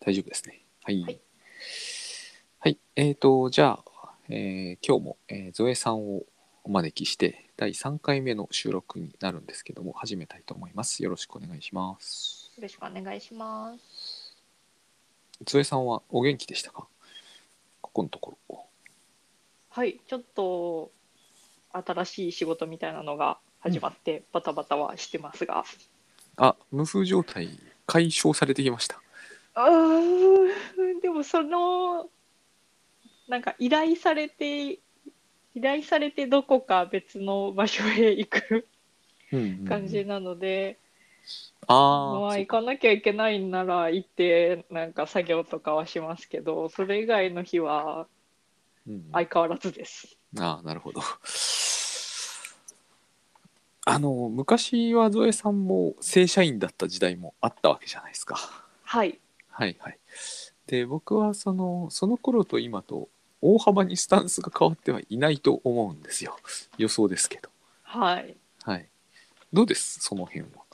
大丈夫ですね。はい。ははいい。えっ、と、じゃあ、えー今日も、えーゾエさんをお招きして、第3回目の収録になるんですけども、始めたいと思います。よろしくお願いします。よろしくお願いします。ゾエさんはお元気でしたか？ここのところ。はい、ちょっと新しい仕事みたいなのが始まってバタバタはしてますが、あ、無風状態解消されてきました。うーんでもそのなんか依頼されて依頼されてどこか別の場所へ行くうんうんうん感じなので、あまあー行かなきゃいけないんなら行ってなんか作業とかはしますけどそれ以外の日は相変わらずです。ああ、なるほど。あの、昔はゾエさんも正社員だった時代もあったわけじゃないですか。はい、はいはい。で、僕はその、その頃と今と大幅にスタンスが変わってはいないと思うんですよ。予想ですけど。はいはい。どうです？その辺は。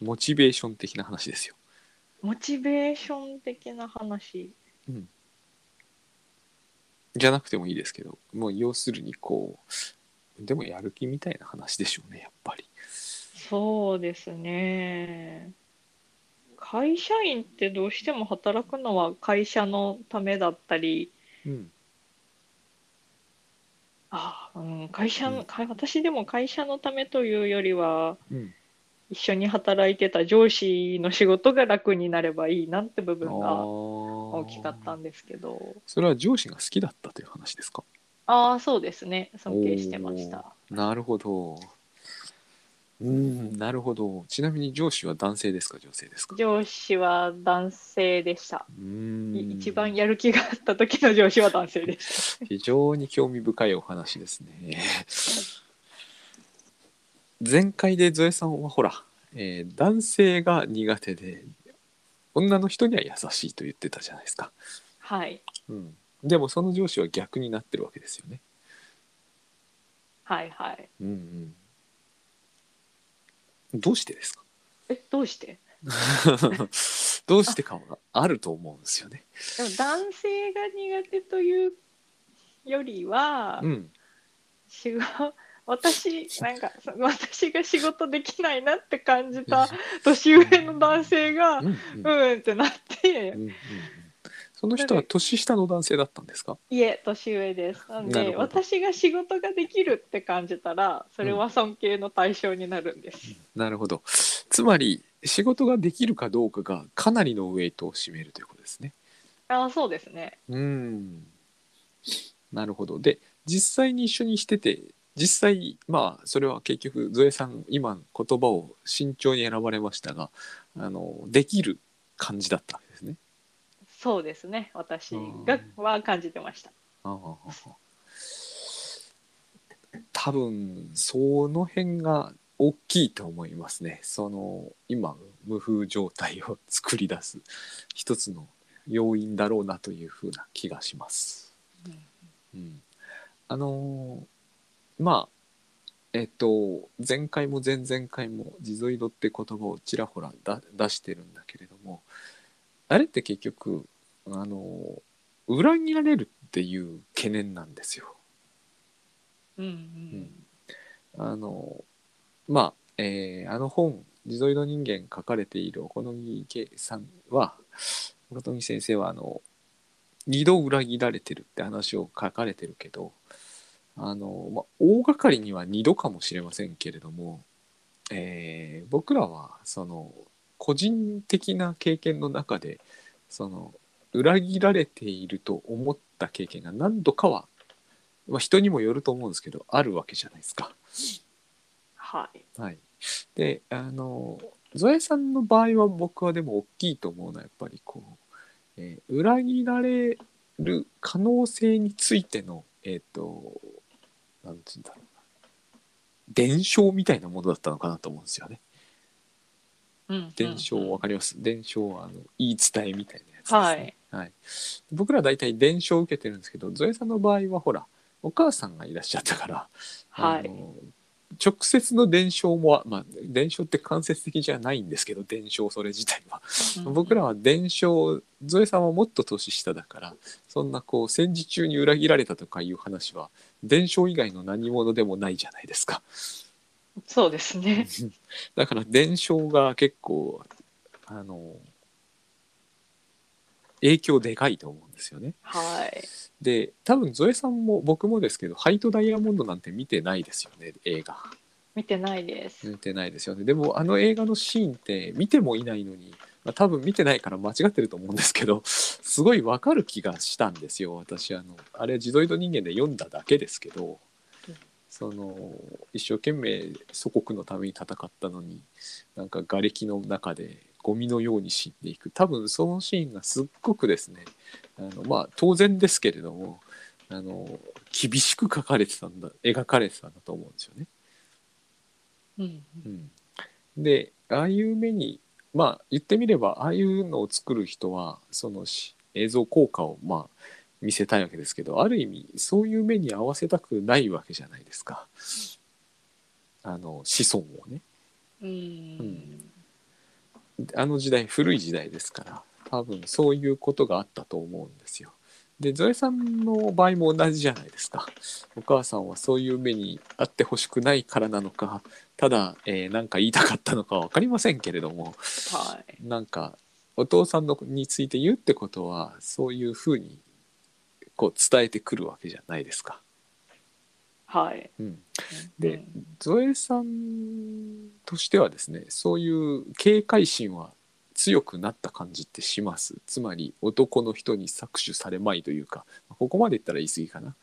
モチベーション的な話ですよ。モチベーション的な話うん。じゃなくてもいいですけど、もう要するにこう、でもやる気みたいな話でしょうね、やっぱり。そうですね。会社員ってどうしても働くのは会社のためだったり、うん。あ、うん、会社の、うんか私でも会社のためというよりは、うん。一緒に働いてた上司の仕事が楽になればいいなって部分が大大きかったんですけど、それは上司が好きだったという話ですか？ああ、そうですね。尊敬してました。なるほどうん。なるほど。ちなみに上司は男性ですか？女性ですか？上司は男性でした。うーん。い一番やる気があった時の上司は男性でした。非常に興味深いお話ですね。前回でゾエさんはほら、えー男性が苦手で女の人には優しいと言ってたじゃないですか、はい。うん、でもその上司は逆になってるわけですよね。はいはい。うんうんどうしてですか？え、どうして？どうしてかはあると思うんですよね。でも男性が苦手というよりは、うん、仕事私なんかそ私が仕事できないなって感じた年上の男性がうん、うん、ってなってうん。うんその人は年下の男性だったんですか？いえ年上ですなんでなるほど私が仕事ができるって感じたらそれは尊敬の対象になるんです、なるほど。つまり仕事ができるかどうかがかなりのウェイトを占めるということですね。ああそうですねうん。なるほど。で実際に一緒にしてて実際まあそれは結局ゾエさん今言葉を慎重に選ばれましたがあのできる感じだったわけですね。そうですね。私がは感じてました。多分その辺が大きいと思いますね。その今無風状態を作り出す一つの要因だろうなというふうな気がします。うん、あのーまあえっと前回も前々回も「地ゾイド」って言葉をちらほらだ出してるんだけれどもあれって結局あの裏切られるっていう懸念なんですよ。うんうんあのまあ、えーあの本「地ゾイド人間」書かれているお好み池さんはお好み先生はあの二度裏切られてるって話を書かれてるけどあの、まあ、大掛かりには二度かもしれませんけれども、えー僕らはその個人的な経験の中でその裏切られていると思った経験が何度かは、まあ、人にもよると思うんですけどあるわけじゃないですか。はいはい、であのゾエさんの場合は僕はでも大きいと思うのはやっぱりこう、えー裏切られる可能性についてのえっ、となんつうんだろうな伝承みたいなものだったのかなと思うんですよね。うん。伝承わかります？伝承はあの言い伝えみたいなやつですはい。ね。はい、僕ら大体伝承を受けてるんですけどゾエさんの場合はほらお母さんがいらっしゃったから、はい。あの直接の伝承もまあ伝承って間接的じゃないんですけど伝承それ自体は。僕らは伝承ゾエさんはもっと年下だからそんなこう戦時中に裏切られたとかいう話は伝承以外の何者でもないじゃないですか。そうですね。だから伝承が結構あの影響でかいと思うんですよね。はい。で多分ゾエさんも僕もですけど「ハイトダイヤモンド」なんて見てないですよね映画。見てないです。見てないですよねでもあの映画のシーンって見てもいないのに、まあ、多分見てないから間違ってると思うんですけどすごいわかる気がしたんですよ私あのあれジゾイド人間で読んだだけですけど、うんその一生懸命祖国のために戦ったのになんか瓦礫の中でゴミのように死んでいく多分そのシーンがすっごくですねあのまあ当然ですけれどもあの厳しく描かれてたんだ描かれてたんだと思うんですよね。うん。うん、でああいう目にまあ言ってみればああいうのを作る人はそのし映像効果をまあ見せたいわけですけどある意味そういう目に合わせたくないわけじゃないですかあの子孫をねうん。あの時代古い時代ですから多分そういうことがあったと思うんですよ。でゾエさんの場合も同じじゃないですか。お母さんはそういう目にあってほしくないからなのかただ何、えーか言いたかったのかは分かりませんけれどもはい。なんかお父さんのについて言うってことはそういうふうにこう伝えてくるわけじゃないですか。はい。うん、でうん。ゾエさんとしてはですねそういう警戒心は強くなった感じってします。つまり男の人に搾取されまいというかここまで言ったら言い過ぎかな。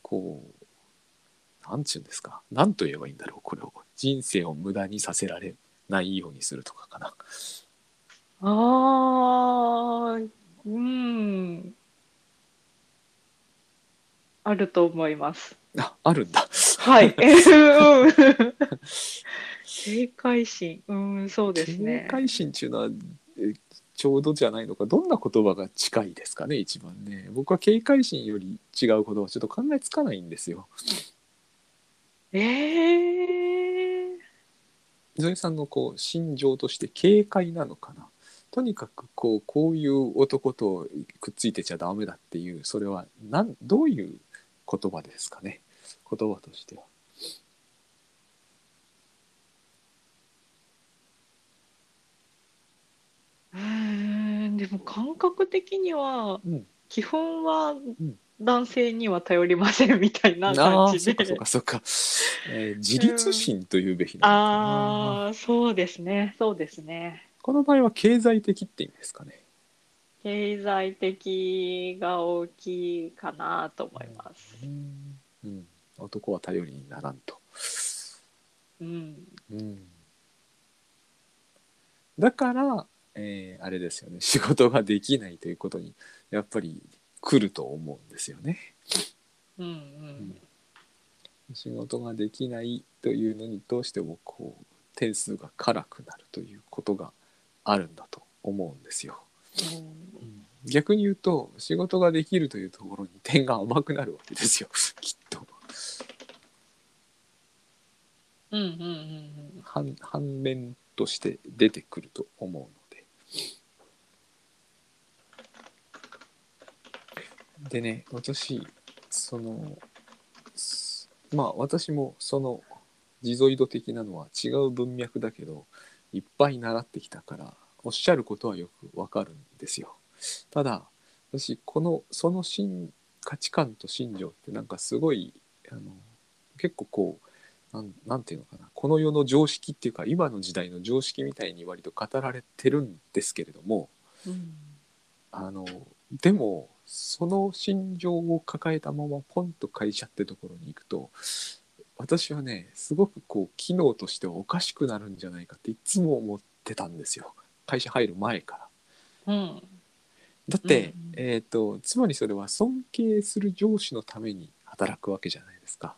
こうなんちゅうんですか。何と言えばいいんだろうこれを。人生を無駄にさせられないようにするとかかな。ああ、うん。あると思います。ああるんだはい。うん警戒心。うん、そうです警ね。戒心っていうのはえちょうどじゃないのかどんな言葉が近いですかね一番ね僕は警戒心より違う言葉ちょっと考えつかないんですよええゾエさんのこう心情として警戒なのかなとにかくこうこういう男とくっついてちゃダメだっていうそれはなんどういう言葉ですかね言葉としては。うん、でも感覚的には、うん基本はん男性には頼りませんみたいなあ感じであそっか。そっかそっか、えー自立心というべきなのかなああ、そうですね。そうですね。この場合は経済的って意味ですかね。経済的が大きいかなと思います。うん、男は頼りにならんと。うん。うん、だから、えーあれですよね仕事ができないということにやっぱり来ると思うんですよね。うんうん。仕事ができないというのにどうしてもこう点数が辛くなるということがあるんだと思うんですよ。逆に言うと仕事ができるというところに点が甘くなるわけですよ きっと。うんうんうんうん。反反面として出てくると思うので。でね私そのすまあ私もその地ゾイド的なのは違う文脈だけどいっぱい習ってきたからおっしゃることはよくわかるんですよ。ただ私このその心価値観と信条ってなんかすごいあの結構こうなんなんていうのかなこの世の常識っていうか今の時代の常識みたいに割と語られてるんですけれどもうんあのでもその心情を抱えたままポンと会社ってところに行くと私はねすごくこう機能としてはおかしくなるんじゃないかっていつも思ってたんですよ会社入る前から。うん。だって、うんえー、とつまりそれは尊敬する上司のために働くわけじゃないですか。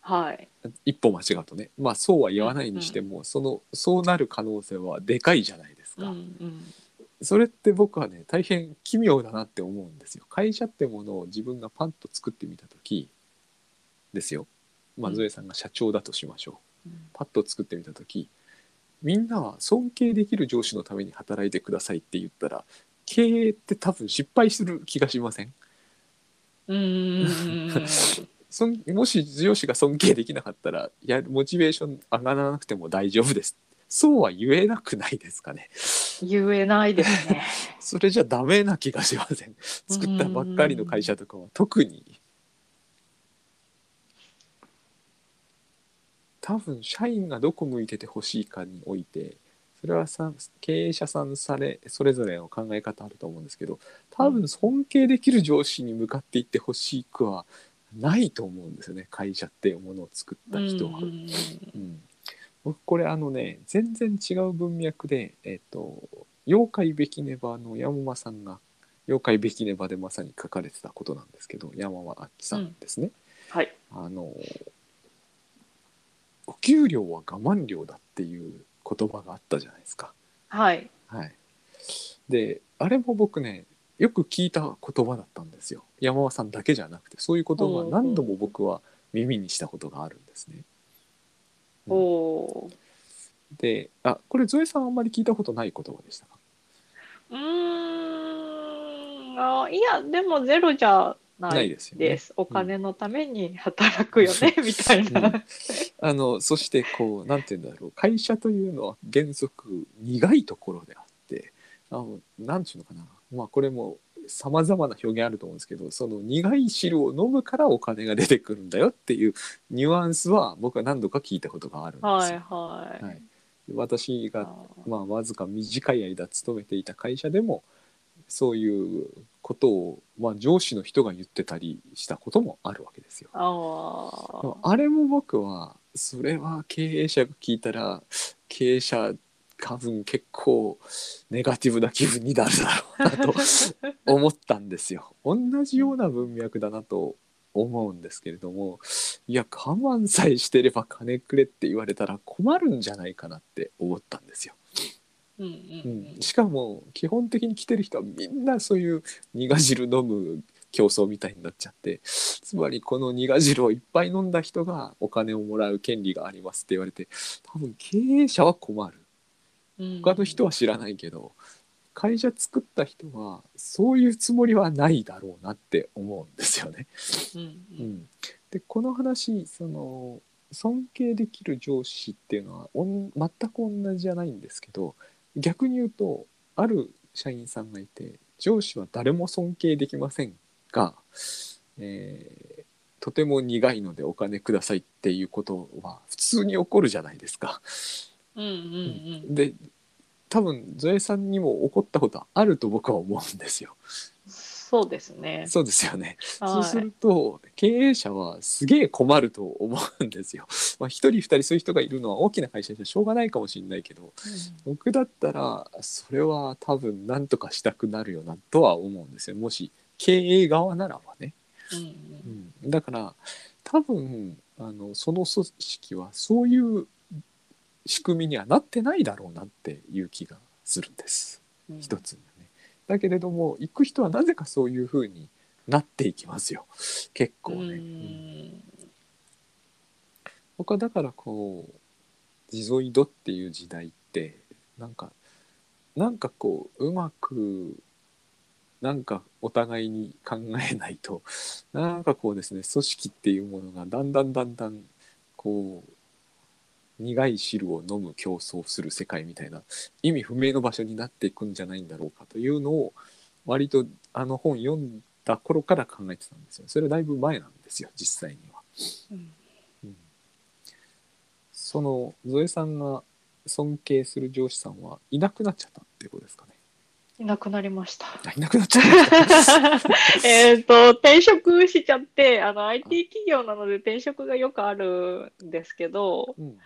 はい。一歩間違うとね。まあそうは言わないにしても、そのそうなる可能性はでかいじゃないですうんか、うん。それって僕はね大変奇妙だなって思うんですよ。会社ってものを自分がパンと作ってみた時ですよ。まあ、うん。ゾエさんが社長だとしましょう。うん。パッと作ってみた時みんなは尊敬できる上司のために働いてくださいって言ったら経営って多分失敗する気がしません？うーん。もし上司が尊敬できなかったらやるモチベーション上がらなくても大丈夫ですそうは言えなくないですかね言えないですね。それじゃダメな気がしません作ったばっかりの会社とかは特に多分社員がどこ向いててほしいかにおいてそれはさ経営者さんされそれぞれの考え方あると思うんですけど多分尊敬できる上司に向かっていってほしくはないと思うんですよね会社っていうものを作った人は。うんうん、僕これあのね全然違う文脈で「えっと妖怪べきねば」の山間さんが「妖怪べきねば」でまさに書かれてたことなんですけど山間明さんですね。はい。あのお給料は我慢料だっていう言葉があったじゃないですか。はい。はい、であれも僕ねよく聞いた言葉だったんですよ山間さんだけじゃなくてそういう言葉は何度も僕は耳にしたことがあるんですね。おおであこれゾエさんあんまり聞いたことない言葉でしたか？ー。うーん。あいや、でもゼロじゃなないいですよね。お金のために働くよね、みたいな。うんあのそしてこうなんて言うんだろう会社というのは原則苦いところであってあのなんていうのかなまあこれもさまざまな表現あると思うんですけどその苦い汁を飲むからお金が出てくるんだよっていうニュアンスは僕は何度か聞いたことがあるんですよ。はいはい。はい私がまあ、わずか短い間勤めていた会社でもそういうことを、まあ、上司の人が言ってたりしたこともあるわけですよ。ああれも僕はそれは経営者が聞いたら経営者多分結構ネガティブな気分になるだろうなと 思ったんですよ。同じような文脈だなと思うんですけれどもいや我慢さえしてれば金くれって言われたら困るんじゃないかなって思ったんですよ。うんううんん、しかも基本的に来てる人はみんなそういう苦汁飲む競争みたいになっちゃってつまりこの苦汁をいっぱい飲んだ人がお金をもらう権利がありますって言われて多分経営者は困るうん。他の人は知らないけど会社作った人はそういうつもりはないだろうなって思うんですよね。うんううんん、でこの話その尊敬できる上司っていうのはおん全く同じじゃないんですけど逆に言うとある社員さんがいて上司は誰も尊敬できませんが、えーとても苦いのでお金くださいっていうことは普通に起こるじゃないですか。うんうんうん。で多分ゾエさんにも起こったことはあると僕は思うんですよ。そうですね。そうですよね。そうすはい。ると経営者はすげえ困ると思うんですよ。まあ一人二人そういう人がいるのは大きな会社じゃしょうがないかもしれないけど僕だったらそれは多分何とかしたくなるよなとは思うんですよ。もし経営側ならばね。うんううんん、だから多分あのその組織はそういう仕組みにはなってないだろうなっていう気がするんです。うん一つ。だけれども行く人はなぜかそういうふうになっていきますよ。結構ね。ううん。ん。僕はだからこう地ゾイドっていう時代ってなんかなんかこううまくなんかお互いに考えないとなんかこうですね組織っていうものがだんだんだんだんこう苦い汁を飲む競争する世界みたいな意味不明の場所になっていくんじゃないんだろうかというのを割とあの本読んだ頃から考えてたんですよそれはだいぶ前なんですよ実際には。うんうんそのゾエさんが尊敬する上司さんはいなくなっちゃったっていうことですかね。いなくなりました。あいなくなっちゃった。えっと、転職しちゃって、あの、IT 企業なので転職がよくあるんですけど、うんうん。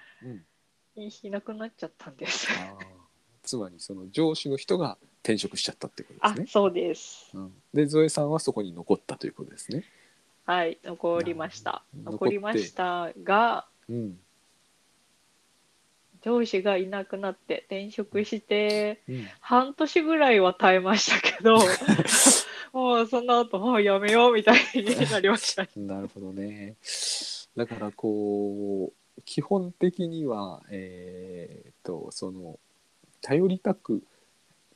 いなくなっちゃったんです。あーつまりその上司の人が転職しちゃったってことあですね。、そうです。うん、でゾエさんはそこに残ったということですね。はい、残りました。残りましたが、うん上司がいなくなって転職して、うん、半年ぐらいは耐えましたけど、もうその後、もうやめようみたいになりました。なるほどね。だからこう基本的にはえーっとその頼りたく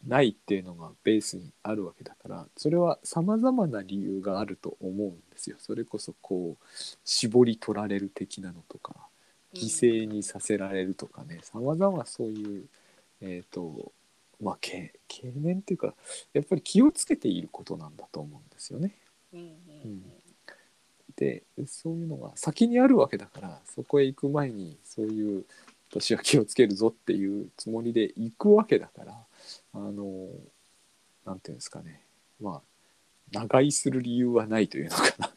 ないっていうのがベースにあるわけだからそれはさまざまな理由があると思うんですよ。それこそこう絞り取られる的なのとか犠牲にさせられるとかねさまざまそういうえーとまあけ懸念っていうかやっぱり気をつけていることなんだと思うんですよね。うんうんうんでそういうのが先にあるわけだからそこへ行く前にそういう私は気をつけるぞっていうつもりで行くわけだからあのなんていうんですかねまあ長居する理由はないというのかな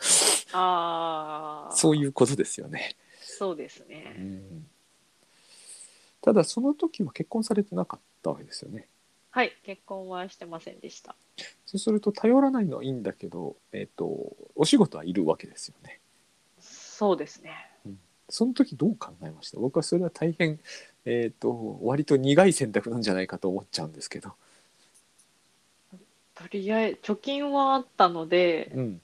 ああ そういうことですよね。そうですうね。ん、ただその時は結婚されてなかったわけですよね。はい、結婚はしてませんでした。そうすると頼らないのはいいんだけど、えっ、とお仕事はいるわけですよね。そうですね。その時どう考えました？僕はそれは大変、えっ、と割と苦い選択なんじゃないかと思っちゃうんですけど。とりあえず貯金はあったので、うん。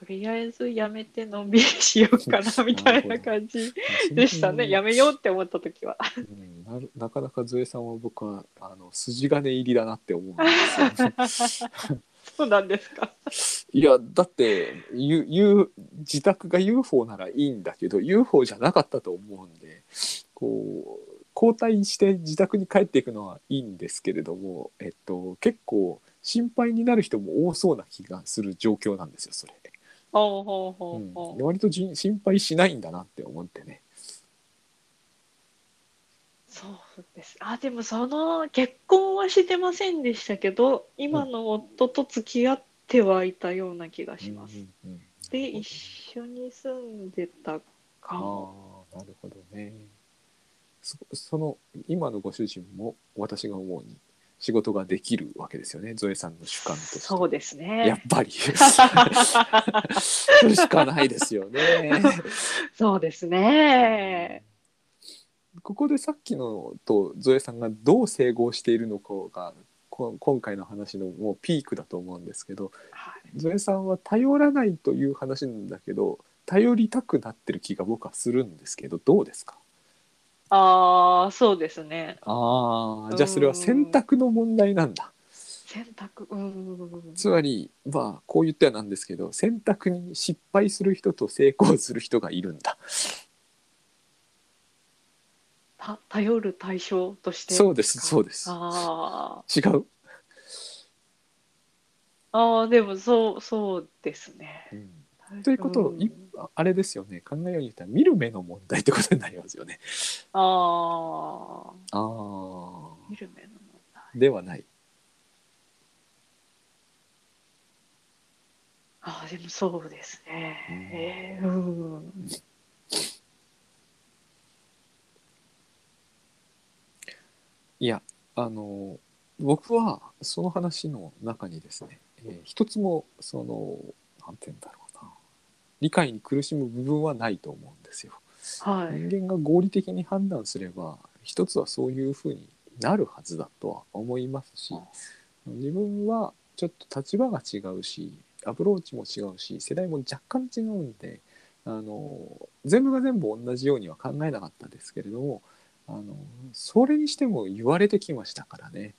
とりあえずやめてのんびりしようかなみたいな 感じでしたね。やめようって思った時は。うん、なるなかなかゾエさんは僕はあの筋金入りだなって思うんですよ、ね。そうなんですか。いやだってゆゆ自宅が UFO ならいいんだけど UFO じゃなかったと思うんでこう交代して自宅に帰っていくのはいいんですけれども、えっと、結構心配になる人も多そうな気がする状況なんですよそれ。ほうほうほうんうほう。で割とじ心配しないんだなって思ってね。そうです。あ、でもその結婚はしてませんでしたけど、今の夫と付き合ってはいたような気がします。うんうんうんで、一緒に住んでたかも。ああなるほどねそその今のご主人も私が思うに仕事ができるわけですよね。ゾエさんの主観として。そうですやねっ。ぱり。それしかないですよね。そうですね。ここでさっきのとゾエさんがどう整合しているのかがこ今回の話のもうピークだと思うんですけどはい。ゾエさんは頼らないという話なんだけど頼りたくなってる気が僕はするんですけどどうですか？ああ、そうですね。ああじゃあそれは選択の問題なんだ。選択、うーん。つまりまあこう言ってはなんですけど選択に失敗する人と成功する人がいるんだ。た頼る対象として？そうですそうです。あ違う、あ、ああ、でもそう、そうですね。ということをんいああれですよね。考えように言ったら見る目の問題ってことになりますよね。ああ、ああ見る目の問題。ではない。ああ、でもそうですうん。ね。えーうん。いやあの僕はその話の中にですね、えー一つもそのなんて言うんだろう。な理解に苦しむ部分はないと思うんですよ。はい。人間が合理的に判断すれば一つはそういうふうになるはずだとは思いますし自分はちょっと立場が違うしアプローチも違うし世代も若干違うんであの全部が全部同じようには考えなかったですけれどもあのそれにしても言われてきましたからね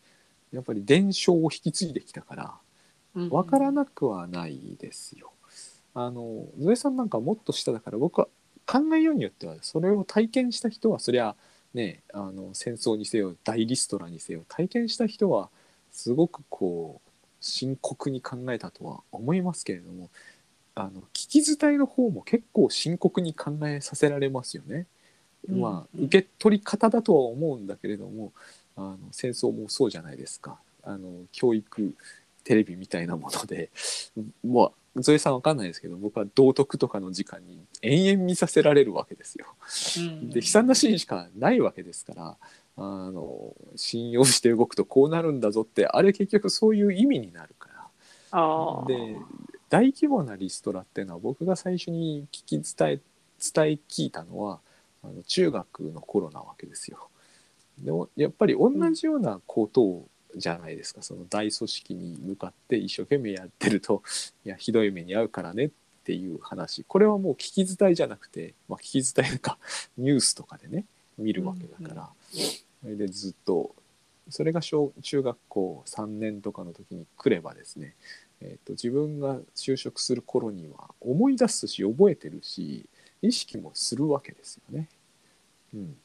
やっぱり伝承を引き継いできたから分からなくはないですよ。あのゾエさんなんかもっと下だから僕は考えようによってはそれを体験した人はそりゃねあの戦争にせよ大リストラにせよ体験した人はすごくこう深刻に考えたとは思いますけれどもあの聞き伝えの方も結構深刻に考えさせられますよね。うんまあうん受け取り方だとは思うんだけれどもあの戦争もそうじゃないですかあの教育テレビみたいなものでまあゾエさんわかんないですけど僕は道徳とかの時間に延々見させられるわけですよ。うんで悲惨なシーンしかないわけですからあの信用して動くとこうなるんだぞってあれ結局そういう意味になるから。で大規模なリストラっていうのは僕が最初に聞き伝え伝え聞いたのはあの中学の頃なわけですよ。でもやっぱり同じようなことをじゃないですか、その大組織に向かって一生懸命やってると いやひどい目に遭うからねっていう話。これはもう聞き伝えじゃなくて、まあ、聞き伝えか ニュースとかでね見るわけだから、それでずっとそれが小中学校3年とかの時に来ればですね、えー、と自分が就職する頃には思い出すし覚えてるし意識もするわけですよね。うん、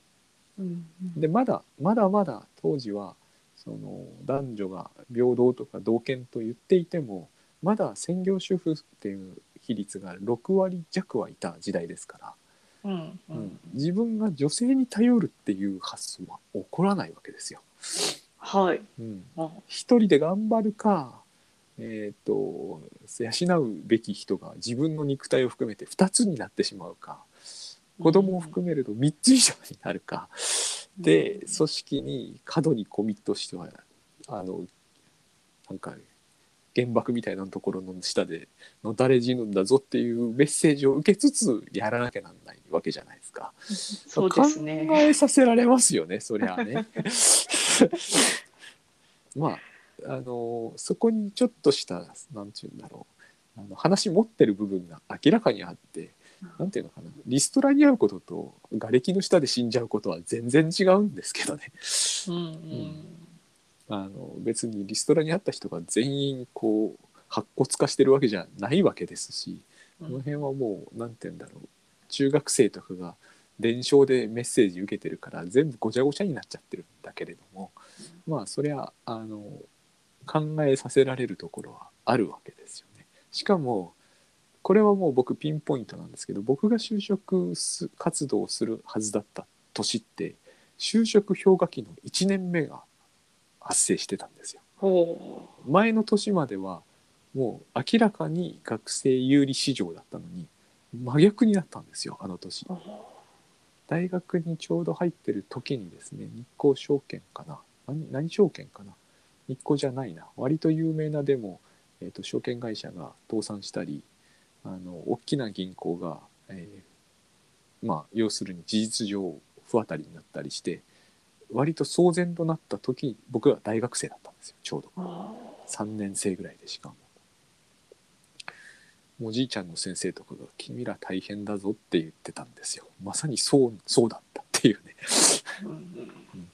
うん。でまだまだまだ当時はその男女が平等とか同権と言っていてもまだ専業主婦っていう比率が6割弱はいた時代ですから、うんううんん自分が女性に頼るっていう発想は起こらないわけですよ。はい。うん、あ一人で頑張るか、えー、と養うべき人が自分の肉体を含めて2つになってしまうか子供を含めると3つ以上になるか、で組織に過度にコミットしてはあのなんか原爆みたいなところの下でのだれ死ぬんだぞっていうメッセージを受けつつやらなきゃなんないわけじゃないですか。そうですね。考えさせられますよねそりゃあね。まああのそこにちょっとしたなんて言うんだろうあの話持ってる部分が明らかにあってなんていうのかなリストラに遭うことと瓦礫の下で死んじゃうことは全然違うんですけどね。うんうんあの別にリストラに遭った人が全員こう白骨化してるわけじゃないわけですし。この辺はもう何て言うんだろう中学生とかが伝承でメッセージ受けてるから全部ごちゃごちゃになっちゃってるんだけれどもまあそりゃあの考えさせられるところはあるわけですよね。しかもこれはもう僕ピンポイントなんですけど僕が就職す活動をするはずだった年って就職氷河期の1年目が発生してたんですよ。ほ前の年まではもう明らかに学生有利市場だったのに真逆になったんですよあの年。う。大学にちょうど入ってる時にですね日興証券かな。何何証券かな。日興じゃないな。割と有名なでも、えー、と証券会社が倒産したりあの大きな銀行が、えーまあ要するに事実上不当たりになったりして割と騒然となった時に僕は大学生だったんですよちょうど。あ3年生ぐらいでしかも。おじいちゃんの先生とかが「君ら大変だぞ」って言ってたんですよ。まさにそうそうだったっていうね。ーうん。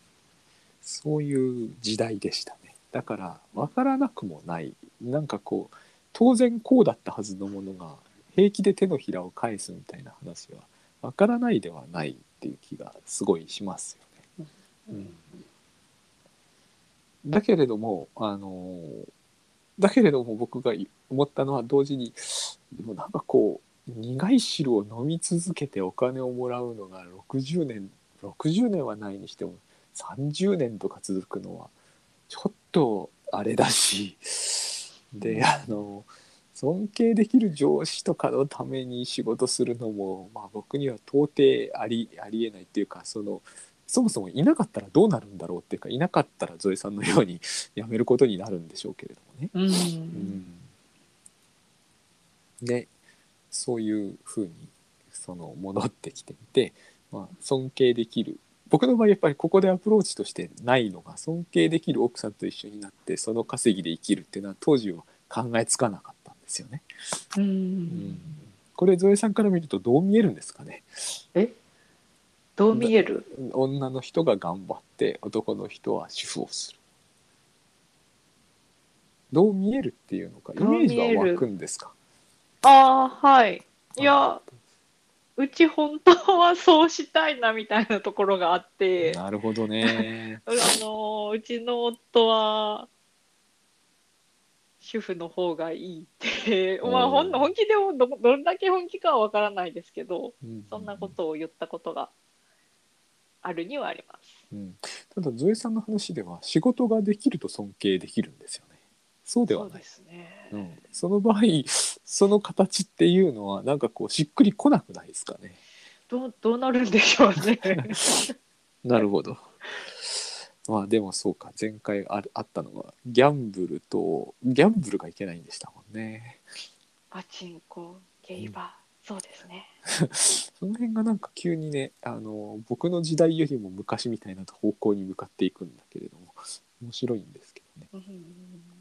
そういう時代でしたね。だから分からなくもない。なんかこう当然こうだったはずのものが平気で手のひらを返すみたいな話は分からないではないっていう気がすごいしますよね。うんだけれどもあのだけれども僕が思ったのは同時にでもなんかこう苦い汁を飲み続けてお金をもらうのが60年60年はないにしても30年とか続くのはちょっとあれだしであの尊敬できる上司とかのために仕事するのも、まあ、僕には到底ありありえないっていうかそのそもそもいなかったらどうなるんだろうっていうかいなかったらゾエさんのように辞めることになるんでしょうけれどもね。うん。うん。でそういうふうにその戻ってきてみて、まあ、尊敬できる僕の場合やっぱりここでアプローチとしてないのが尊敬できる奥さんと一緒になってその稼ぎで生きるっていうのは当時は考えつかなかったんですよね。ううん。んこれゾエさんから見るとどう見えるんですかね？え？どう見える？女の人が頑張って男の人は主婦をする。どう見えるっていうのかイメージは湧くんですか？ああはい。いやうち本当はそうしたいなみたいなところがあってなるほどね。あのうちの夫は主婦の方がいいってまあほんおー本気でもどどれだけ本気かはわからないですけどうんそんなことを言ったことがあるにはあります。うん、ただゾエさんの話では仕事ができると尊敬できるんですよね。そうではない。ですね。うん、その場合その形っていうのはなんかこうしっくりこなくないですかね？どうどうなるんでしょうね。なるほど。まあでもそうか前回ああったのはギャンブルとギャンブルがいけないんでしたもんね。パチンコ、ゲイバー、そうですね。その辺がなんか急にねあの僕の時代よりも昔みたいな方向に向かっていくんだけれども面白いんですけどね。うん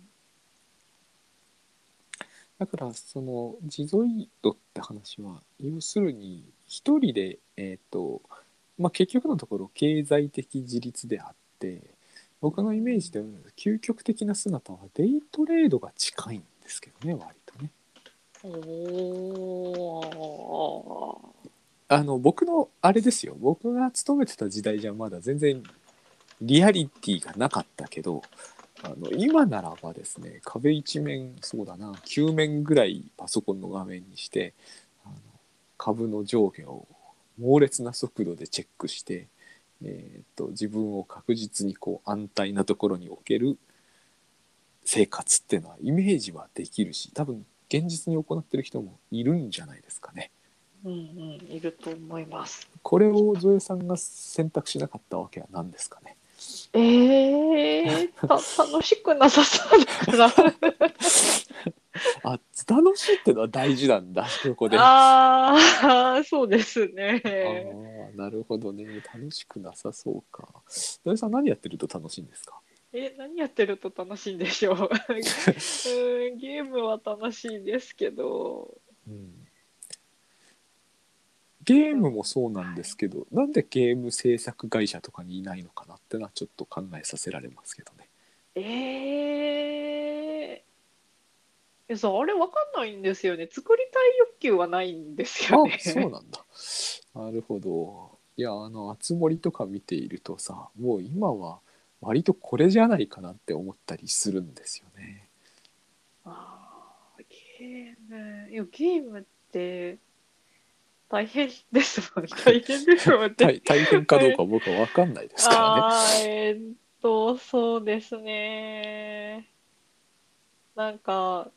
だからそのジゾイドって話は要するに一人でえっ、とまあ結局のところ経済的自立であって僕のイメージでは究極的な姿はデイトレードが近いんですけどね割とね。あの僕のあれですよ僕が勤めてた時代じゃまだ全然リアリティがなかったけどあの今ならばですね壁一面そうだな9面ぐらいパソコンの画面にしてあの株の上下を猛烈な速度でチェックして、えー、と自分を確実にこう安泰なところに置ける生活っていうのはイメージはできるし多分現実に行ってる人もいるんじゃないですかね。うんうん、いると思います。これをゾエさんが選択しなかったわけは何ですかね。えー、た楽しくなさそうだから。あ楽しいってのは大事なんだここで。あああ、そうですね。ーなるほどね楽しくなさそうか。ゾエさん何やってると楽しいんですか？え、何やってると楽しいんでしょう？うんゲームは楽しいんですけど。うんゲームもそうなんですけど、なんでゲーム制作会社とかにいないのかなってのはちょっと考えさせられますけどね。ええいやさ、あれわかんないんですよね。作りたい欲求はないんですよね。あそうなんだ。なるほど。いやあの「あつ森」とか見ているとさもう今は割とこれじゃないかなって思ったりするんですよね。あーゲーム、いや、ゲームって大変ですもん。大変ですもんね。大 大変かどうか僕は分かんないですからね。えーっと、そうですね。なんか、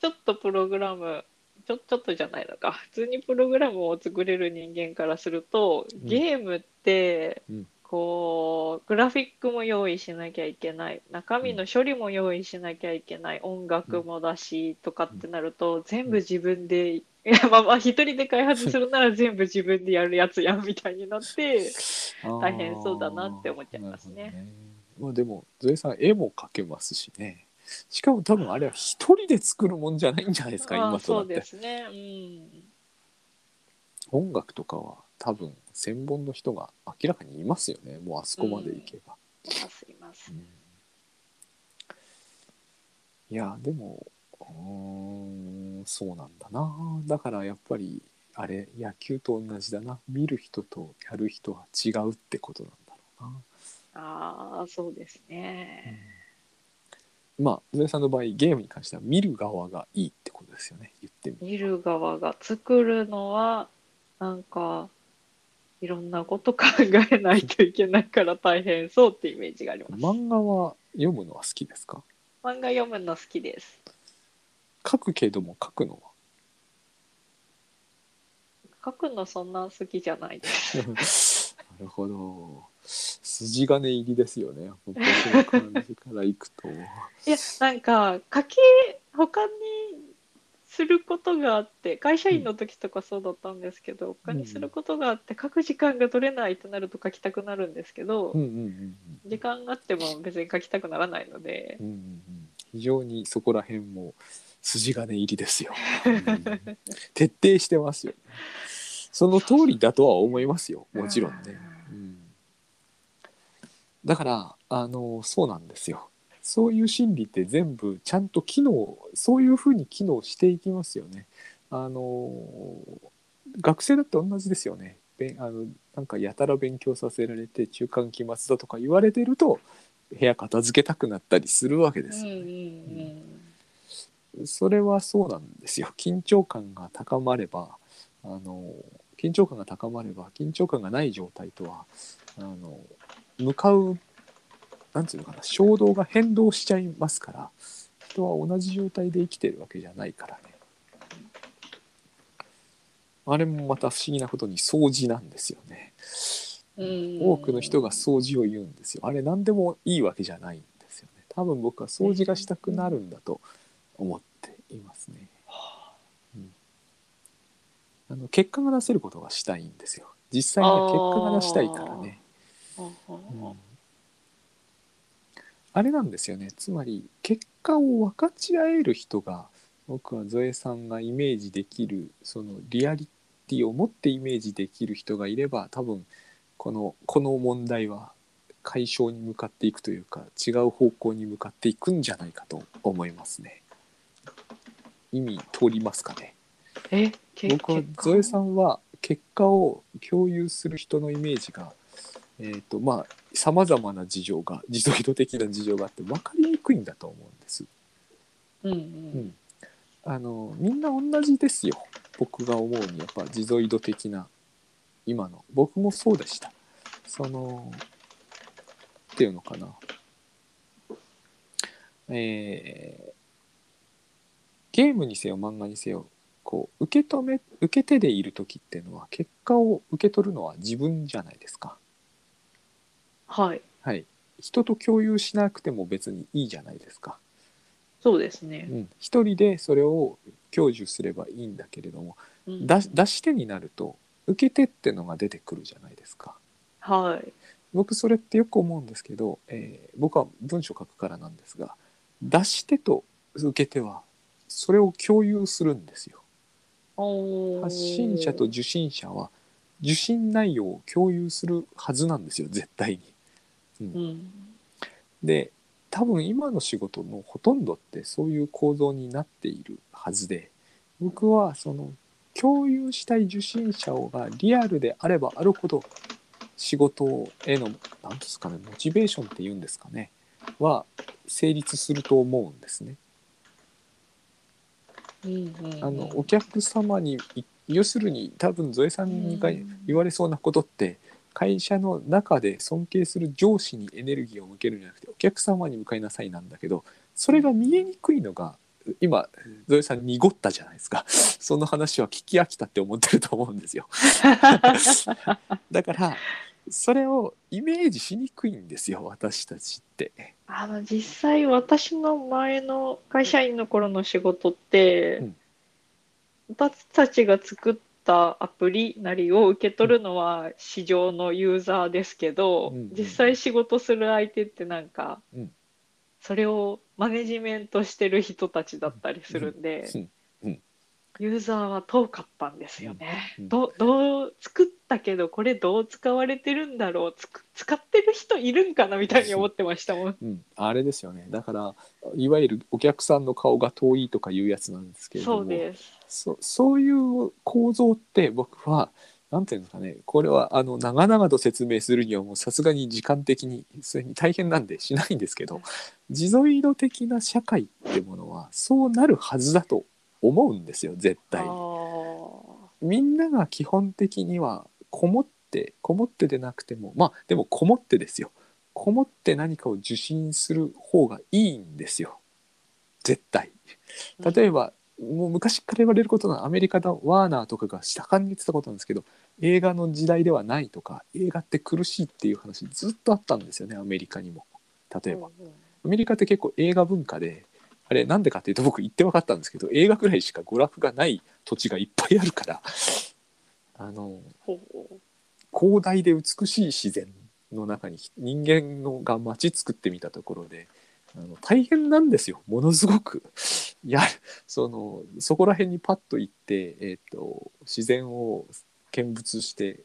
ちょっとプログラム、ちょ、ちょっとじゃないのか。普通にプログラムを作れる人間からすると、んゲームってうん、こう、グラフィックも用意しなきゃいけない。中身の処理も用意しなきゃいけない。音楽もだし、とかってなると、全部自分で、いや、まあまあ、一人で開発するなら全部自分でやるやつやん、みたいになって、大変そうだなって思っちゃいますねねまあでもゾエさん絵も描けますしね。しかも多分あれは一人で作るもんじゃないんじゃないですかあ今とそうなって。ですね。うん。音楽とかは多分専門の人が明らかにいますよねもうあそこまで行けば。います、いますう。んいやでもうーんそうなんだなだからやっぱりあれ野球と同じだな見る人とやる人は違うってことなんだろうな。ああ、そうですね。まあゾエさんの場合ゲームに関しては見る側がいいってことですよね言ってみ見る側が作るのは、なんか、いろんなこと考えないといけないから大変そうってイメージがあります。漫画は読むのは好きですか？漫画読むの好きです。書くけども書くのは？書くのそんな好きじゃないです。なるほど筋金入りですよね僕の感じからいくと。いや、なんか、書き、他にすることがあって、会社員の時とかそうだったんですけど、他にすることがあって、書く時間が取れないとなると書きたくなるんですけど、うんうんうんうん。時間があっても別に書きたくならないので、うんうんうん。非常にそこら辺も筋金入りですよ、うん徹底してますよ。ねその通りだとは思いますよ。もちろんね、うん、だからあのそうなんですよそういう心理って全部ちゃんと機能そういうふうに機能していきますよね。あの学生だって同じですよね。あのなんかやたら勉強させられて中間期末だとか言われてると部屋片付けたくなったりするわけですようんうん。うん。それはそうなんですよ。緊張感が高まればあの緊張感が高まれば緊張感がない状態とはあの向かうなんていうのかな衝動が変動しちゃいますから人は同じ状態で生きてるわけじゃないからね。あれもまた不思議なことに掃除なんですよね。うん。多くの人が掃除を言うんですよ。あれ何でもいいわけじゃないんですよね。多分僕は掃除がしたくなるんだと思っていますね、うん、あの結果が出せることがしたいんですよ。実際には結果が出したいからね、うんうんあれなんですよねつまり結果を分かち合える人が僕はゾエさんがイメージできるそのリアリティを持ってイメージできる人がいれば多分このこの問題は解消に向かっていくというか違う方向に向かっていくんじゃないかと思いますね。意味通りますかねえ、け僕はゾエさんは結果を共有する人のイメージがえっ、とまあさまざまな事情が自動移動的な事情があって分かりにくいんだと思うんです。うんううん。ん、あのみんな同じですよ。僕が思うにやっぱ自ゾイド的な今の。僕もそうでした。そのっていうのかな。えーゲームにせよ漫画にせよこう受け止め受け手でいる時っていうのは結果を受け取るのは自分じゃないですかはい。はい人と共有しなくても別にいいじゃないですかそうですね。うん、一人でそれを享受すればいいんだけれどもうん出し出し手になると受け手ってのが出てくるじゃないですかはい。僕それってよく思うんですけど、えー僕は文章書くからなんですが出し手と受け手はそれを共有するんですよおー発信者と受信者は受信内容を共有するはずなんですよ絶対に。うん。で多分今の仕事のほとんどってそういう構造になっているはずで僕はその共有したい受信者がリアルであればあるほど仕事への何ですかねモチベーションっていうんですかねは成立すると思うんですね。あのお客様にい要するに多分ゾエさんがうん言われそうなことって会社の中で尊敬する上司にエネルギーを向けるんじゃなくてお客様に向かいなさいなんだけどそれが見えにくいのが今ゾエさん濁ったじゃないですか。その話は聞き飽きたって思ってると思うんですよ。だからそれをイメージしにくいんですよ私たちって。あの実際私の前の会社員の頃の仕事って、うん。私たちが作ったアプリなりを受け取るのは市場のユーザーですけど、うん実際仕事する相手ってなんか、うん。それをマネジメントしてる人たちだったりするんで、うん。うん。ユーザーは遠かったんですよね。うん。どどう作ったけどこれどう使われてるんだろう？つく使ってる人いるんかなみたいに思ってましたもん。うん、あれですよね。だからいわゆるお客さんの顔が遠いとかいうやつなんですけれども。そうです。そそういう構造って僕はなんていうんですかね。これはあの長々と説明するにはもうさすがに時間的にそれに大変なんでしないんですけど自ゾイド的な社会ってものはそうなるはずだと思うんですよ絶対。みんなが基本的にはこもってこもってでなくてもまあでもこもってですよ。こもって何かを受信する方がいいんですよ。絶対。例えば、もう昔から言われることのアメリカのワーナーとかが盛んに言ってたことなんですけど映画の時代ではないとか映画って苦しいっていう話ずっとあったんですよねアメリカにも。例えば。うんうん。アメリカって結構映画文化であれなんでかっていうと僕言って分かったんですけど映画くらいしか娯楽がない土地がいっぱいあるからあの広大で美しい自然の中に人間のが街作ってみたところであの大変なんですよ。ものすごく。やそのそこら辺にパッと行って、えー、と自然を見物して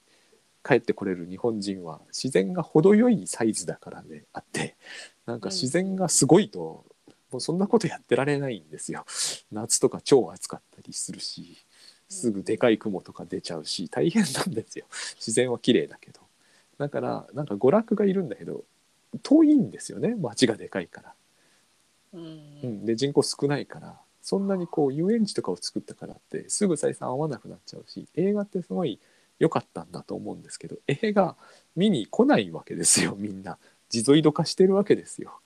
帰ってこれる日本人は自然が程よいサイズだからであって。なんか自然がすごいと、もうそんなことやってられないんですよ。夏とか超暑かったりするしすぐでかい雲とか出ちゃうし大変なんですよ。自然は綺麗だけど。だからなんか娯楽がいるんだけど遠いんですよね街がでかいから、うん。うん、で人口少ないからそんなにこう遊園地とかを作ったからってすぐ採算合わなくなっちゃうし映画ってすごい良かったんだと思うんですけど映画見に来ないわけですよみんな。自ゾイド化してるわけですよ。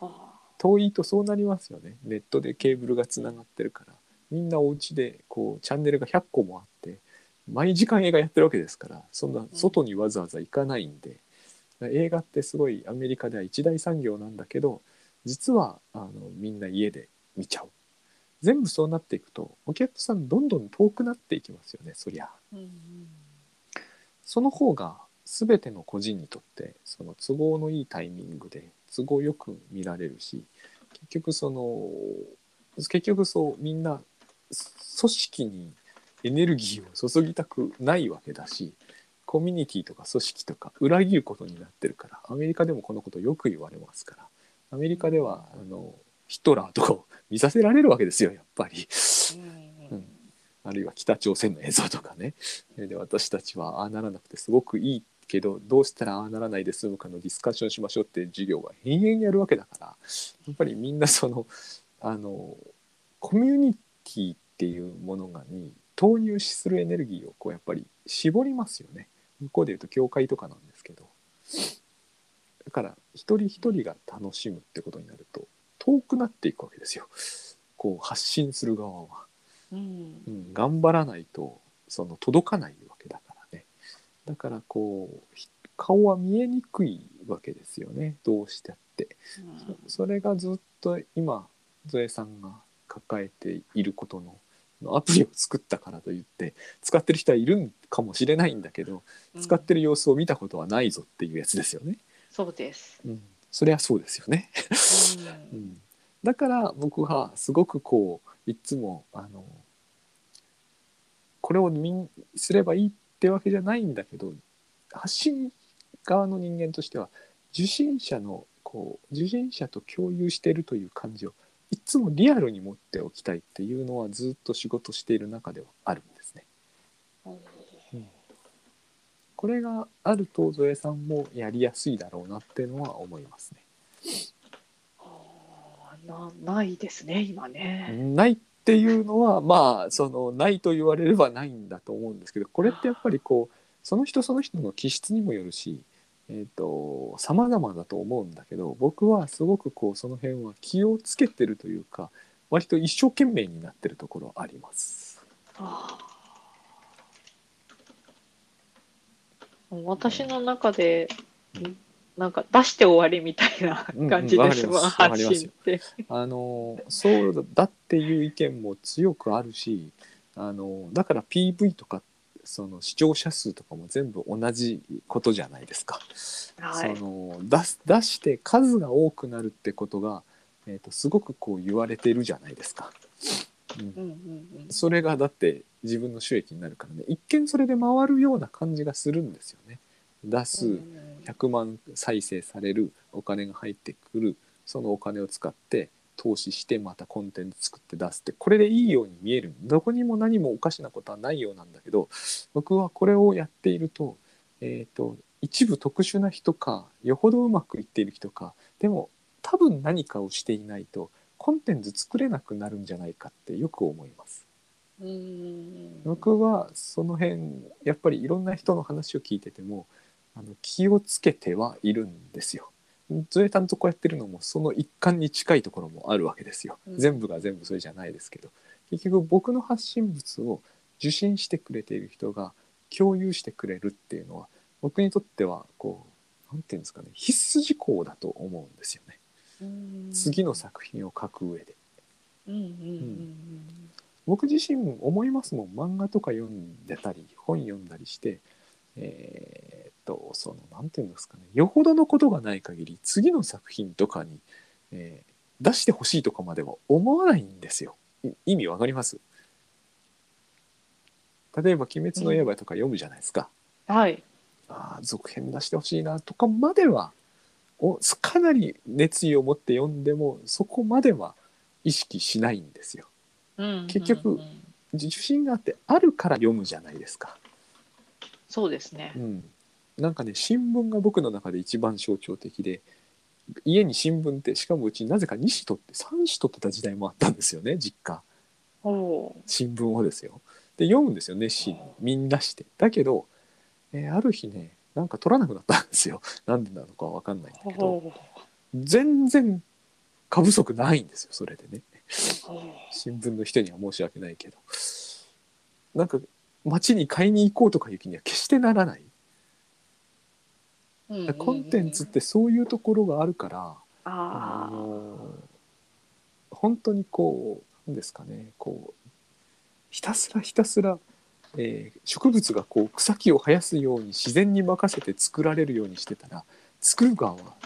あ遠いとそうなりますよね。ネットでケーブルがつながってるから。みんなお家でこうチャンネルが100個もあって毎時間映画やってるわけですからそんな外にわざわざ行かないんで、映画ってすごいアメリカでは一大産業なんだけど実はあのみんな家で見ちゃう。全部そうなっていくとお客さんどんどん遠くなっていきますよねそりゃ。ーうん。その方が全ての個人にとってその都合のいいタイミングで都合よく見られるし結局その結局そうみんな組織にエネルギーを注ぎたくないわけだしコミュニティとか組織とか裏切ることになってるからアメリカでもこのことよく言われますからアメリカではあのヒトラーとかを 見させられるわけですよやっぱり。うんあるいは北朝鮮の映像とかね。で私たちはああならなくてすごくいいけどどうしたらああならないで済むかのディスカッションしましょうって授業が延々やるわけだからやっぱりみんなそのあのコミュニティっていうものがに投入するエネルギーをこうやっぱり絞りますよね。向こうでいうと教会とかなんですけどだから一人一人が楽しむってことになると遠くなっていくわけですよ。こう発信する側は。うん。うん、頑張らないとその届かないわけだからね。だからこうひ顔は見えにくいわけですよね。どうしてって。そそれがずっと今ゾエさんが抱えていることのアプリを作ったからといって使ってる人はいるんかもしれないんだけど使ってる様子を見たことはないぞっていうやつですよね。そうです。うん、そりゃそうですよね。ううんん、だから僕はすごくこういつもあのこれをみんすればいいってわけじゃないんだけど発信側の人間としては受信者のこう受信者と共有しているという感じをいつもリアルに持っておきたいっていうのはずっと仕事している中ではあるんですね。これがあるとゾエさんもやりやすいだろうなっていうのは思いますね。なないですね今ね。ないっていうのはまあそのないと言われればないんだと思うんですけどこれってやっぱりこうその人その人の気質にもよるし、えー、と様々だと思うんだけど僕はすごくこうその辺は気をつけてるというか割と一生懸命になってるところあります。あ私の中でうんなんか出して終わりみたいなうん感じですう発信って。あのそうだっていう意見も強くあるしあのだから PV とかその視聴者数とかも全部同じことじゃないですか。はいその出す出して数が多くなるってことが、えー、とすごくこう言われてるじゃないですか。うんうんうんうんそれがだって自分の収益になるからね一見それで回るような感じがするんですよね。出す100万再生されるお金が入ってくるそのお金を使って投資してまたコンテンツ作って出すってこれでいいように見えるどこにも何もおかしなことはないようなんだけど僕はこれをやっていると,、えー、と一部特殊な人かよほどうまくいっている人かでも多分何かをしていないとコンテンツ作れなくなるんじゃないかってよく思います。僕はその辺やっぱりいろんな人の話を聞いててもあの気をつけてはいるんですよ。ゾエタンとこうやってるのもその一環に近いところもあるわけですよ。うん全部が全部それじゃないですけど結局僕の発信物を受信してくれている人が共有してくれるっていうのは僕にとってはこうなんていうんですかね必須事項だと思うんですよね。うん次の作品を書く上で。うんうんうん僕自身も思いますもん。漫画とか読んでたり本読んだりしてえーっとそのなんていうんですかね。よほどのことがない限り次の作品とかに、えー出してほしいとかまでは思わないんですよ。い意味わかります？例えば「鬼滅の刃」とか読むじゃないですか、はい。ああ続編出してほしいなとかまではおかなり熱意を持って読んでもそこまでは意識しないんですよ結局受信があってあるから読むじゃないですか。そうですねう。ん、なんかね新聞が僕の中で一番象徴的で家に新聞ってしかもうちなぜか2紙取って3紙取ってた時代もあったんですよね実家新聞をですよ。で読むんですよ熱心にみんなして。だけど、えーある日ねなんか取らなくなったんですよ。なんでなのかわかんないんだけどお全然過不足ないんですよそれでね。お新聞の人には申し訳ないけど。なんか街に買いに行こうとかいう気には決してならない。うんうんうんコンテンツってそういうところがあるから、あ本当にこうなんですかねこうひたすらひたすら、えー植物がこう草木を生やすように自然に任せて作られるようにしてたら作る側は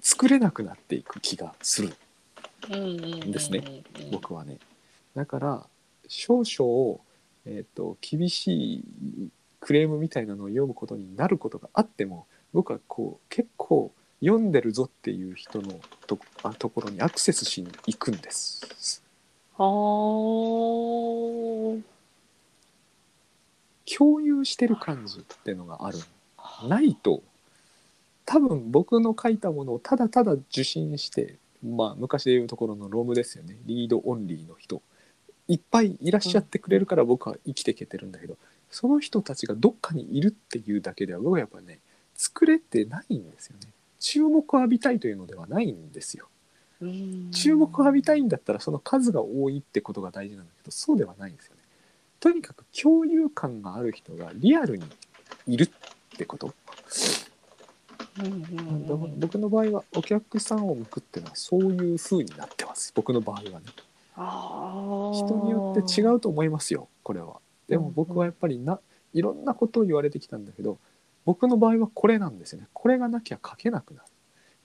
作れなくなっていく気がするですね僕はね。だから少々、えー、と厳しいクレームみたいなのを読むことになることがあっても僕はこう結構読んでるぞっていう人のとあところにアクセスしに行くんです。あー共有してる感じっていうのがあるないと多分僕の書いたものをただただ受信してまあ昔でいうところのロムですよね。リードオンリーの人。いっぱいいらっしゃってくれるから僕は生きていけてるんだけど、その人たちがどっかにいるっていうだけでは僕はやっぱね作れてないんですよね。注目を浴びたいというのではないんですよ。うん。注目を浴びたいんだったらその数が多いってことが大事なんだけどそうではないんですよね。とにかく共有感がある人がリアルにいるってことうんうん僕の場合はお客さんを向くっていうのはそういう風になってます。僕の場合はね。あ人によって違う。うと思いますよこれは。でも僕はやっぱりないろんなことを言われてきたんだけど僕の場合はこれなんですよね。これがなきゃ書けなくなる。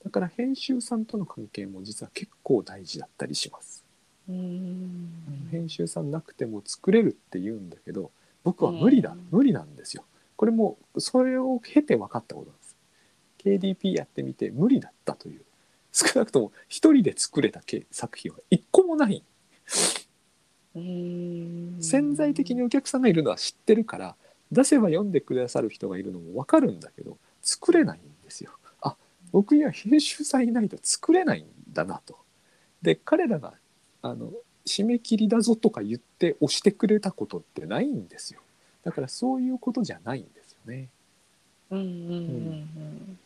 だから編集さんとの関係も実は結構大事だったりします。うん編集さんなくても作れるって言うんだけど僕は無理だ、うん。無理なんですよ。これもそれを経て分かったこと KDP やってみて無理だったという。少なくとも一人で作れたけ作品は一個もない。うん。潜在的にお客さんがいるのは知ってるから出せば読んでくださる人がいるのも分かるんだけど作れないんですよ。あ僕には編集さんいないと作れないんだなと。で彼らがあの締め切りだぞとか言って押してくれたことってないんですよ。だからそういうことじゃないんですよね。うんうん。うん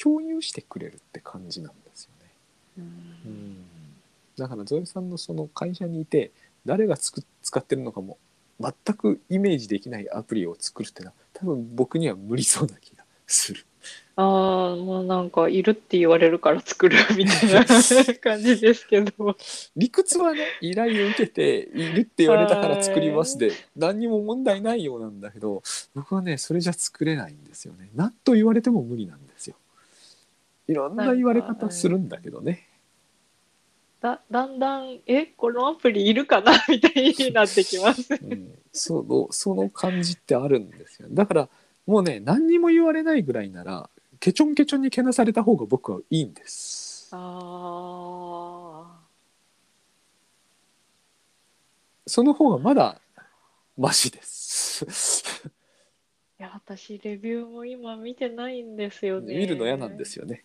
共有してくれるって感じなんですよねうんうんだからゾエさんのその会社にいて誰がつく使ってるのかも全くイメージできないアプリを作るってのは多分僕には無理そうな気がする。ああ、もうなんか、いるって言われるから作るみたいな感じですけど。理屈はね依頼を受けているって言われたから作りますで何にも問題ないようなんだけど僕はねそれじゃ作れないんですよね。何と言われても無理な。いろんな言われ方するんだけどね。だ、だんだん、え、このアプリいるかな？みたいになってきます。うん、そのその感じってあるんですよだからもうね何にも言われないぐらいならケチョンケチョンにけなされた方が僕はいいんですあその方がまだマシですあ。いや、私、レビューも今見てないんですよね。見るの嫌なんですよね、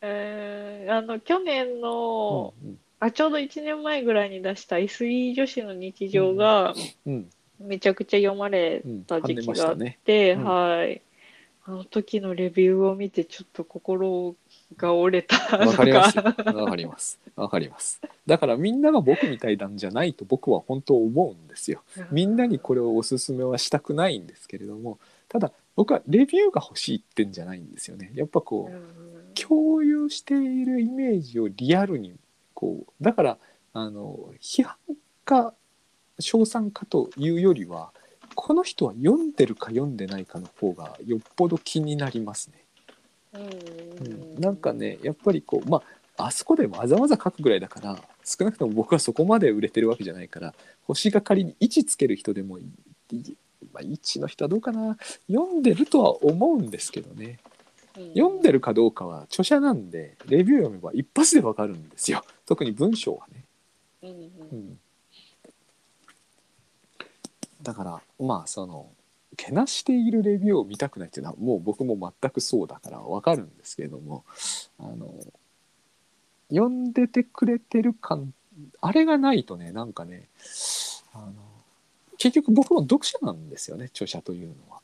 えーあの、去年の、うんあ、ちょうど1年前ぐらいに出した SE 女子の日常が、うん。めちゃくちゃ読まれうんた時期があって、うん。はい。あの時のレビューを見て、ちょっと心が折れたのわかります。わかります。わかります。だからみんなが僕みたいなんじゃないと僕は本当思うんですよ。みんなにこれをおすすめはしたくないんですけれどもただ僕はレビューが欲しいってんじゃないんですよね。やっぱこう、うん共有しているイメージをリアルにこうだからあの批判か称賛かというよりはこの人は読んでるか読んでないかの方がよっぽど気になりますね。うん、なんかねやっぱりこうまああそこでわざわざ書くぐらいだから少なくとも僕はそこまで売れてるわけじゃないから星が仮に位置つける人でもいいまあ、位置の人はどうかな。読んでるとは思うんですけどね読んでるかどうかは著者なんでレビュー読めば一発でわかるんですよ。特に文章はね、うんだからまあそのけなしているレビューを見たくないっていうのはもう僕も全くそうだからわかるんですけれどもあの読んでてくれてる感あれがないとねなんかねあの結局僕も読者なんですよね著者というのは。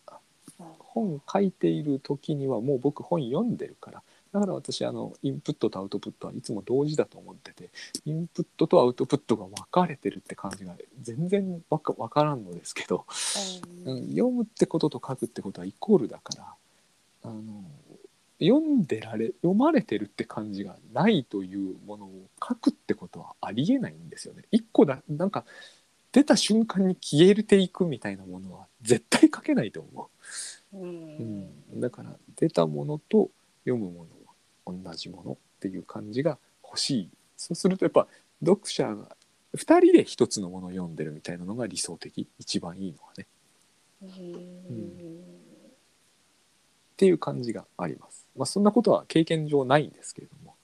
本書いている時にはもう僕本読んでるからだから私あのインプットとアウトプットはいつも同時だと思っててインプットとアウトプットが分かれてるって感じが全然わか分からんのですけど、うん、読むってことと書くってことはイコールだからあの読んでられ読まれてるって感じがないというものを書くってことはありえないんですよね。一個だなんか出た瞬間に消えていくみたいなものは絶対書けないと思う。うん、だから出たものと読むものは同じものっていう感じが欲しい。そうするとやっぱ読者が2人で一つのものを読んでるみたいなのが理想的一番いいのはね。うん。っていう感じがあります。まあそんなことは経験上ないんですけれども。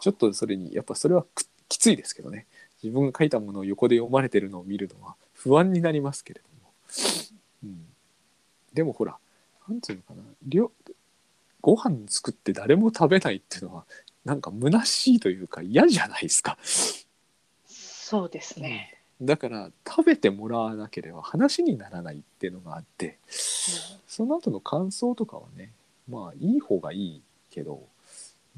ちょっとそれにやっぱそれはきついですけどね。自分が書いたものを横で読まれてるのを見るのは不安になりますけれども、うん、でもほらなんていうのかな料ご飯作って誰も食べないっていうのはなんか虚しいというか嫌じゃないですか。そうですね。だから食べてもらわなければ話にならないっていうのがあってその後の感想とかはねまあいい方がいいけど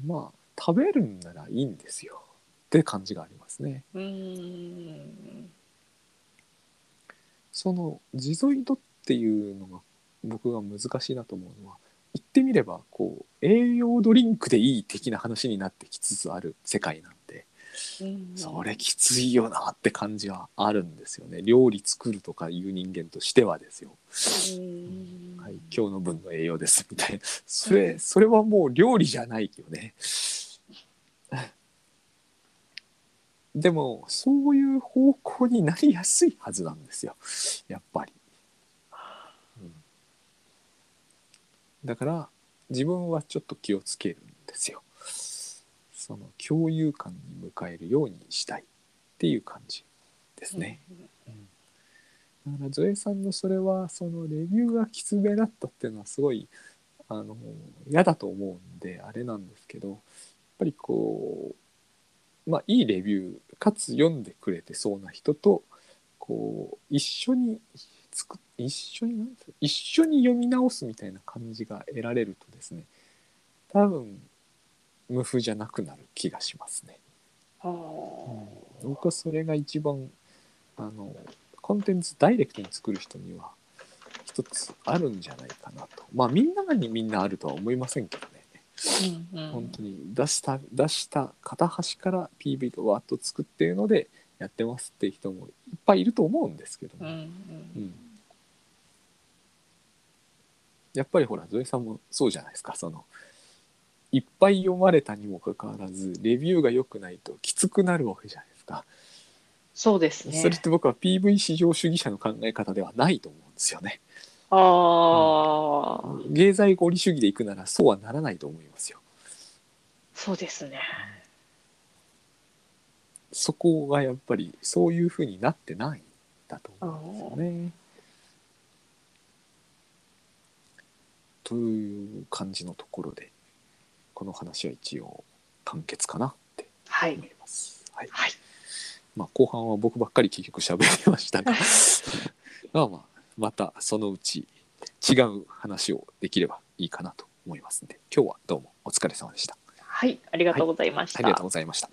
まあ食べるんならいいんですよって感じがありますね。うん。そのジゾイドっていうのが僕が難しいなと思うのは言ってみればこう栄養ドリンクでいい的な話になってきつつある世界なんでうんそれきついよなって感じはあるんですよね料理作るとかいう人間としてはですよ。うんはい、今日の分の栄養ですみたいなそれそれはもう料理じゃないよね。でもそういう方向になりやすいはずなんですよやっぱり。うんだから自分はちょっと気をつけるんですよ。その共有感に迎えるようにしたいっていう感じですね。だからゾエさんのそれはそのレビューがきつめだったっていうのはすごいあの嫌だと思うんであれなんですけどやっぱりこうまあいいレビューかつ読んでくれてそうな人とこう一緒に作っ一緒になん一緒に読み直すみたいな感じが得られるとですね多分無風じゃなくなる気がしますね。あー。僕はそれが一番あのコンテンツダイレクトに作る人には一つあるんじゃないかなと。まあみんなにみんなあるとは思いませんけどね、うんうん。本当に出した出した片端から PV とワッと作っていうのでやってますっていう人もいっぱいいると思うんですけども、うん。うんやっぱりほらゾエさんもそうじゃないですかそのいっぱい読まれたにもかかわらずレビューが良くないときつくなるわけじゃないですか。そうですね。それって僕は PV 至上主義者の考え方ではないと思うんですよね。ああ、芸罪合理主義でいくならそうはならないと思いますよ。そうですね。そこがやっぱりそういうふうになってないんだと思うんですよね。という感じのところでこの話は一応完結かなってはい思。います。はいはい。まあ、後半は僕ばっかり結局喋りましたが まあまあまたそのうち違う話をできればいいかなと思いますので今日はどうもお疲れ様でした。はい。ありがとうございました。ありがとうございました。